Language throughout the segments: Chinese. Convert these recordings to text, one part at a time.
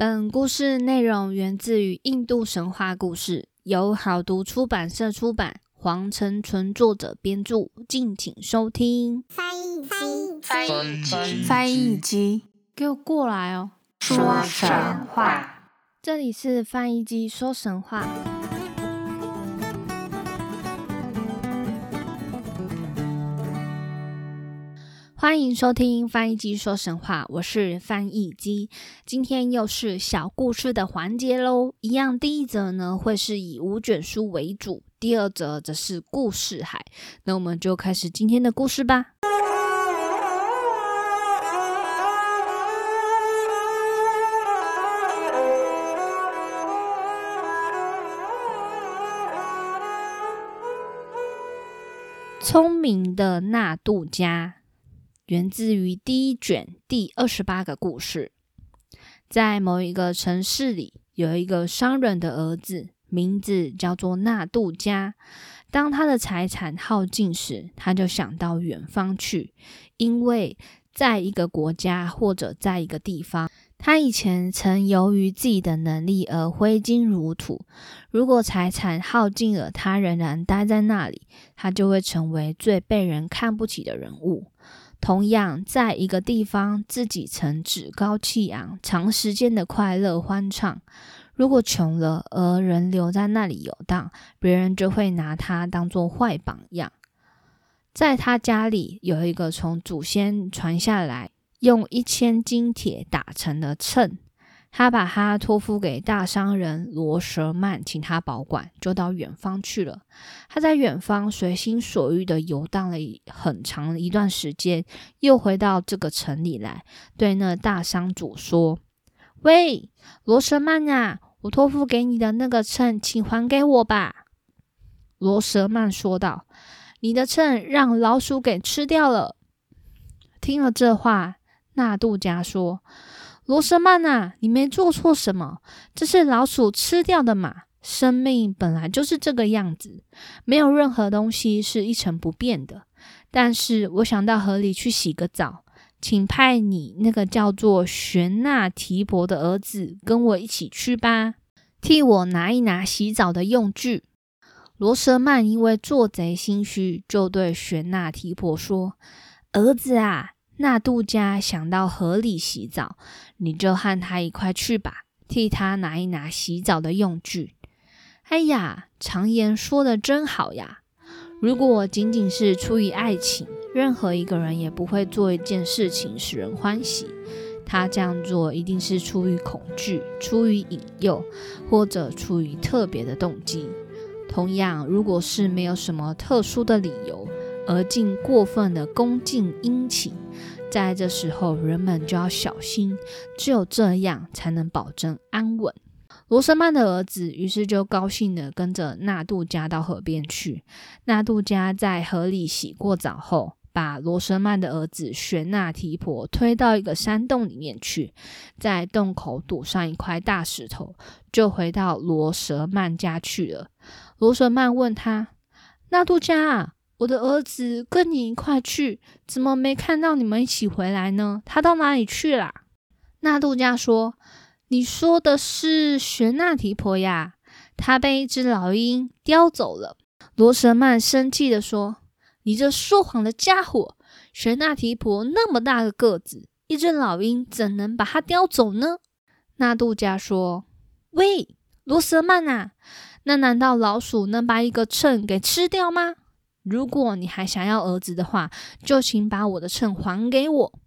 本故事内容源自于印度神话故事，由好读出版社出版，黄成纯作者编著，敬请收听。翻译机，翻译机，翻译机，给我过来哦！说神话，这里是翻译机说神话。欢迎收听翻译机说神话，我是翻译机。今天又是小故事的环节喽。一样，第一则呢会是以五卷书为主，第二则则是故事海。那我们就开始今天的故事吧。聪明的纳杜加。源自于第一卷第二十八个故事，在某一个城市里，有一个商人的儿子，名字叫做纳杜加。当他的财产耗尽时，他就想到远方去，因为在一个国家或者在一个地方，他以前曾由于自己的能力而挥金如土。如果财产耗尽了，他仍然待在那里，他就会成为最被人看不起的人物。同样，在一个地方，自己曾趾高气扬、长时间的快乐欢畅。如果穷了，而人留在那里游荡，别人就会拿他当做坏榜样。在他家里有一个从祖先传下来、用一千斤铁打成的秤。他把他托付给大商人罗舍曼，请他保管，就到远方去了。他在远方随心所欲的游荡了很长一段时间，又回到这个城里来，对那大商主说：“喂，罗舍曼呀，我托付给你的那个秤，请还给我吧。”罗舍曼说道：“你的秤让老鼠给吃掉了。”听了这话，纳杜加说。罗什曼呐，你没做错什么，这是老鼠吃掉的嘛。生命本来就是这个样子，没有任何东西是一成不变的。但是我想到河里去洗个澡，请派你那个叫做玄纳提婆的儿子跟我一起去吧，替我拿一拿洗澡的用具。罗舍曼因为做贼心虚，就对玄纳提婆说：“儿子啊。”那杜家想到河里洗澡，你就和他一块去吧，替他拿一拿洗澡的用具。哎呀，常言说的真好呀！如果仅仅是出于爱情，任何一个人也不会做一件事情使人欢喜。他这样做一定是出于恐惧、出于引诱，或者出于特别的动机。同样，如果是没有什么特殊的理由，而竟过分的恭敬殷勤。在这时候，人们就要小心，只有这样才能保证安稳。罗什曼的儿子于是就高兴地跟着纳杜加到河边去。纳杜加在河里洗过澡后，把罗什曼的儿子玄纳提婆推到一个山洞里面去，在洞口堵上一块大石头，就回到罗什曼家去了。罗什曼问他：“纳杜加。”我的儿子跟你一块去，怎么没看到你们一起回来呢？他到哪里去啦？纳杜加说：“你说的是玄那提婆呀，他被一只老鹰叼走了。”罗什曼生气的说：“你这说谎的家伙！玄那提婆那么大个个子，一只老鹰怎能把它叼走呢？”纳杜加说：“喂，罗什曼啊，那难道老鼠能把一个秤给吃掉吗？”如果你还想要儿子的话，就请把我的秤还给我。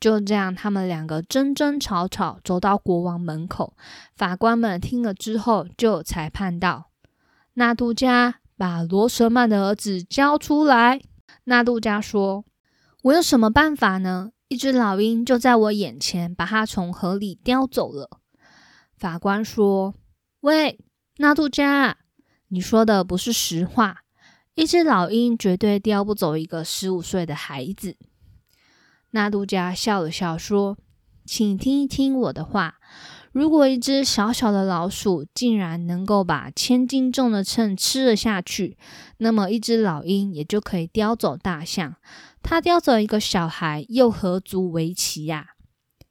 就这样，他们两个争争吵吵，走到国王门口。法官们听了之后，就裁判道：“纳杜加，把罗舍曼的儿子交出来。”纳杜加说：“我有什么办法呢？一只老鹰就在我眼前，把他从河里叼走了。”法官说：“喂，纳杜加，你说的不是实话。”一只老鹰绝对叼不走一个十五岁的孩子。纳杜加笑了笑说：“请听一听我的话。如果一只小小的老鼠竟然能够把千斤重的秤吃了下去，那么一只老鹰也就可以叼走大象。它叼走一个小孩，又何足为奇呀？”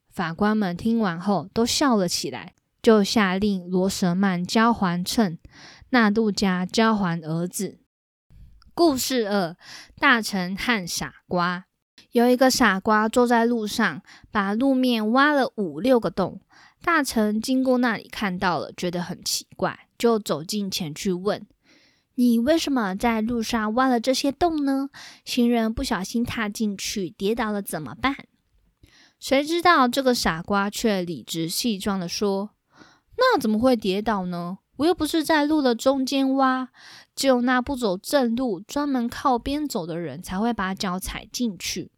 法官们听完后都笑了起来，就下令罗舍曼交还秤，纳杜加交还儿子。故事二：大臣和傻瓜。有一个傻瓜坐在路上，把路面挖了五六个洞。大臣经过那里看到了，觉得很奇怪，就走近前去问：“你为什么在路上挖了这些洞呢？行人不小心踏进去跌倒了怎么办？”谁知道这个傻瓜却理直气壮地说：“那怎么会跌倒呢？我又不是在路的中间挖，只有那不走正路、专门靠边走的人才会把脚踩进去。”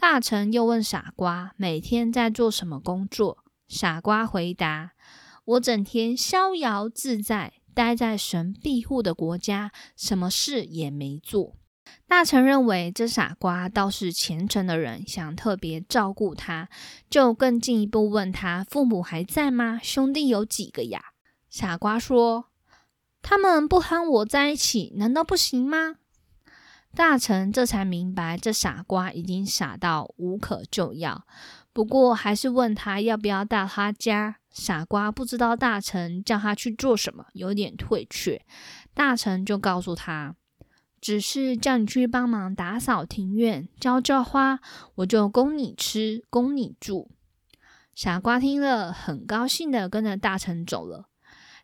大臣又问傻瓜：“每天在做什么工作？”傻瓜回答：“我整天逍遥自在，待在神庇护的国家，什么事也没做。”大臣认为这傻瓜倒是虔诚的人，想特别照顾他，就更进一步问他：“父母还在吗？兄弟有几个呀？”傻瓜说：“他们不和我在一起，难道不行吗？”大臣这才明白，这傻瓜已经傻到无可救药。不过，还是问他要不要到他家。傻瓜不知道大臣叫他去做什么，有点退却。大臣就告诉他。只是叫你去帮忙打扫庭院、浇浇花，我就供你吃，供你住。傻瓜听了，很高兴的跟着大臣走了。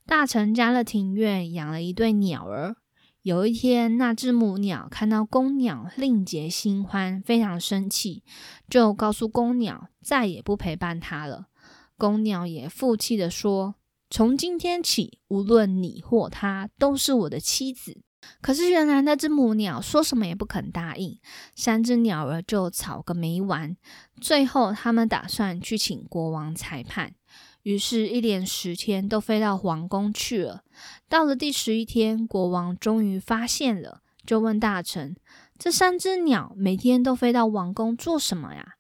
大臣家的庭院养了一对鸟儿。有一天，那只母鸟看到公鸟另结新欢，非常生气，就告诉公鸟再也不陪伴它了。公鸟也负气的说：“从今天起，无论你或他，都是我的妻子。”可是，原来那只母鸟说什么也不肯答应，三只鸟儿就吵个没完。最后，他们打算去请国王裁判，于是，一连十天都飞到皇宫去了。到了第十一天，国王终于发现了，就问大臣：“这三只鸟每天都飞到王宫做什么呀？”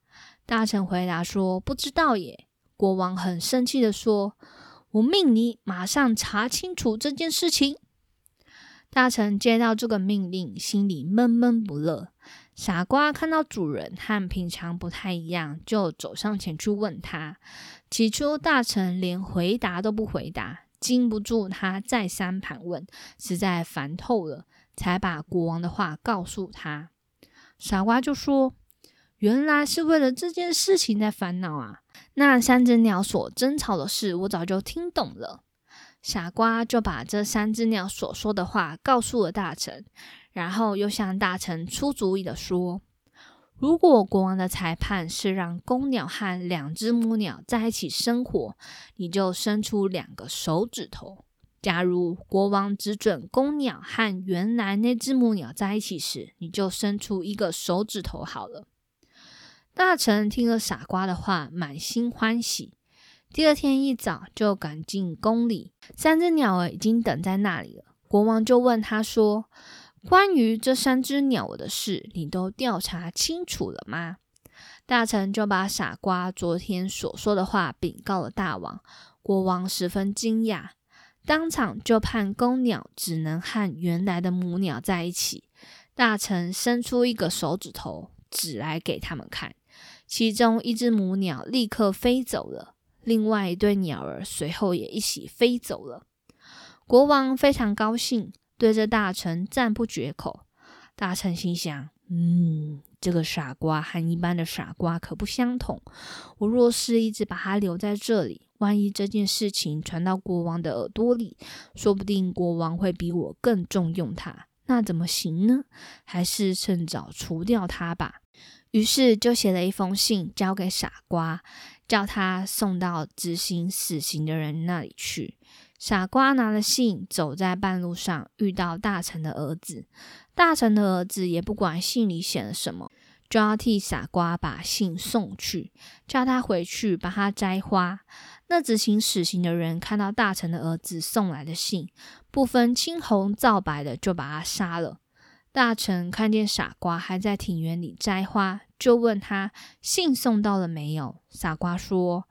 大臣回答说：“不知道耶。”国王很生气的说：“我命你马上查清楚这件事情。”大臣接到这个命令，心里闷闷不乐。傻瓜看到主人和平常不太一样，就走上前去问他。起初，大臣连回答都不回答，禁不住他再三盘问，实在烦透了，才把国王的话告诉他。傻瓜就说：“原来是为了这件事情在烦恼啊！那三只鸟所争吵的事，我早就听懂了。”傻瓜就把这三只鸟所说的话告诉了大臣，然后又向大臣出主意的说：“如果国王的裁判是让公鸟和两只母鸟在一起生活，你就伸出两个手指头；假如国王只准公鸟和原来那只母鸟在一起时，你就伸出一个手指头好了。”大臣听了傻瓜的话，满心欢喜。第二天一早就赶进宫里，三只鸟儿已经等在那里了。国王就问他说：“关于这三只鸟的事，你都调查清楚了吗？”大臣就把傻瓜昨天所说的话禀告了大王。国王十分惊讶，当场就判公鸟只能和原来的母鸟在一起。大臣伸出一个手指头指来给他们看，其中一只母鸟立刻飞走了。另外一对鸟儿随后也一起飞走了。国王非常高兴，对着大臣赞不绝口。大臣心想：“嗯，这个傻瓜和一般的傻瓜可不相同。我若是一直把他留在这里，万一这件事情传到国王的耳朵里，说不定国王会比我更重用他。那怎么行呢？还是趁早除掉他吧。”于是就写了一封信交给傻瓜。叫他送到执行死刑的人那里去。傻瓜拿了信，走在半路上，遇到大臣的儿子。大臣的儿子也不管信里写了什么，就要替傻瓜把信送去，叫他回去帮他摘花。那执行死刑的人看到大臣的儿子送来的信，不分青红皂白的就把他杀了。大臣看见傻瓜还在庭园里摘花，就问他信送到了没有。傻瓜说：“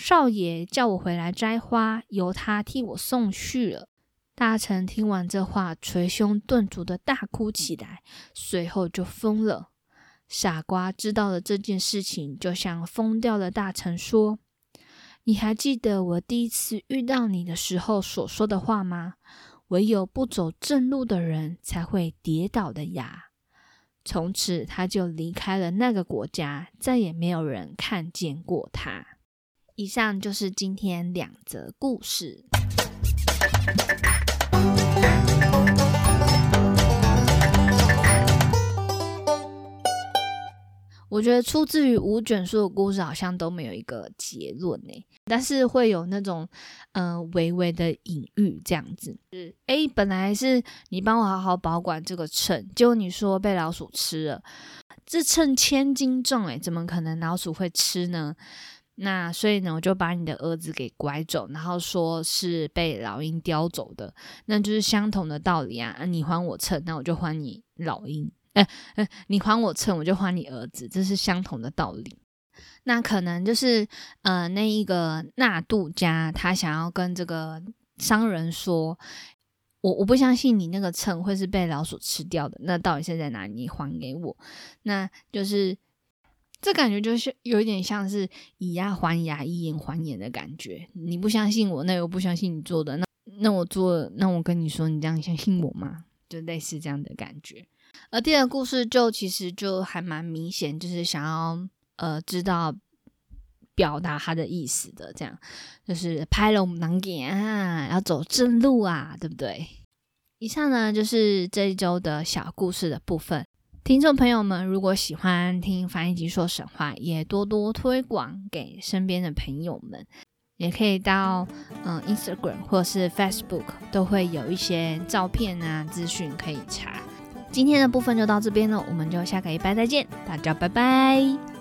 少爷叫我回来摘花，由他替我送去了。”大臣听完这话，捶胸顿足的大哭起来，随后就疯了。傻瓜知道了这件事情，就向疯掉的大臣说：“你还记得我第一次遇到你的时候所说的话吗？唯有不走正路的人才会跌倒的呀。”从此，他就离开了那个国家，再也没有人看见过他。以上就是今天两则故事。我觉得出自于五卷书的故事好像都没有一个结论呢，但是会有那种嗯微微的隐喻这样子。是哎，本来是你帮我好好保管这个秤，结果你说被老鼠吃了，这秤千斤重哎，怎么可能老鼠会吃呢？那所以呢，我就把你的儿子给拐走，然后说是被老鹰叼走的，那就是相同的道理啊。你还我秤，那我就还你老鹰。哎哎，你还我秤，我就还你儿子，这是相同的道理。那可能就是呃，那一个纳杜家他想要跟这个商人说，我我不相信你那个秤会是被老鼠吃掉的。那到底是在哪里？还给我？那就是这感觉就是有一点像是以牙还牙，以眼还眼的感觉。你不相信我，那我不相信你做的。那那我做，那我跟你说，你这样相信我吗？就类似这样的感觉。而第二个故事就其实就还蛮明显，就是想要呃知道表达他的意思的，这样就是拍了我们囊点啊，要走正路啊，对不对？以上呢就是这一周的小故事的部分。听众朋友们，如果喜欢听翻译机说神话，也多多推广给身边的朋友们，也可以到嗯 Instagram 或是 Facebook，都会有一些照片啊资讯可以查。今天的部分就到这边了，我们就下个礼拜再见，大家拜拜。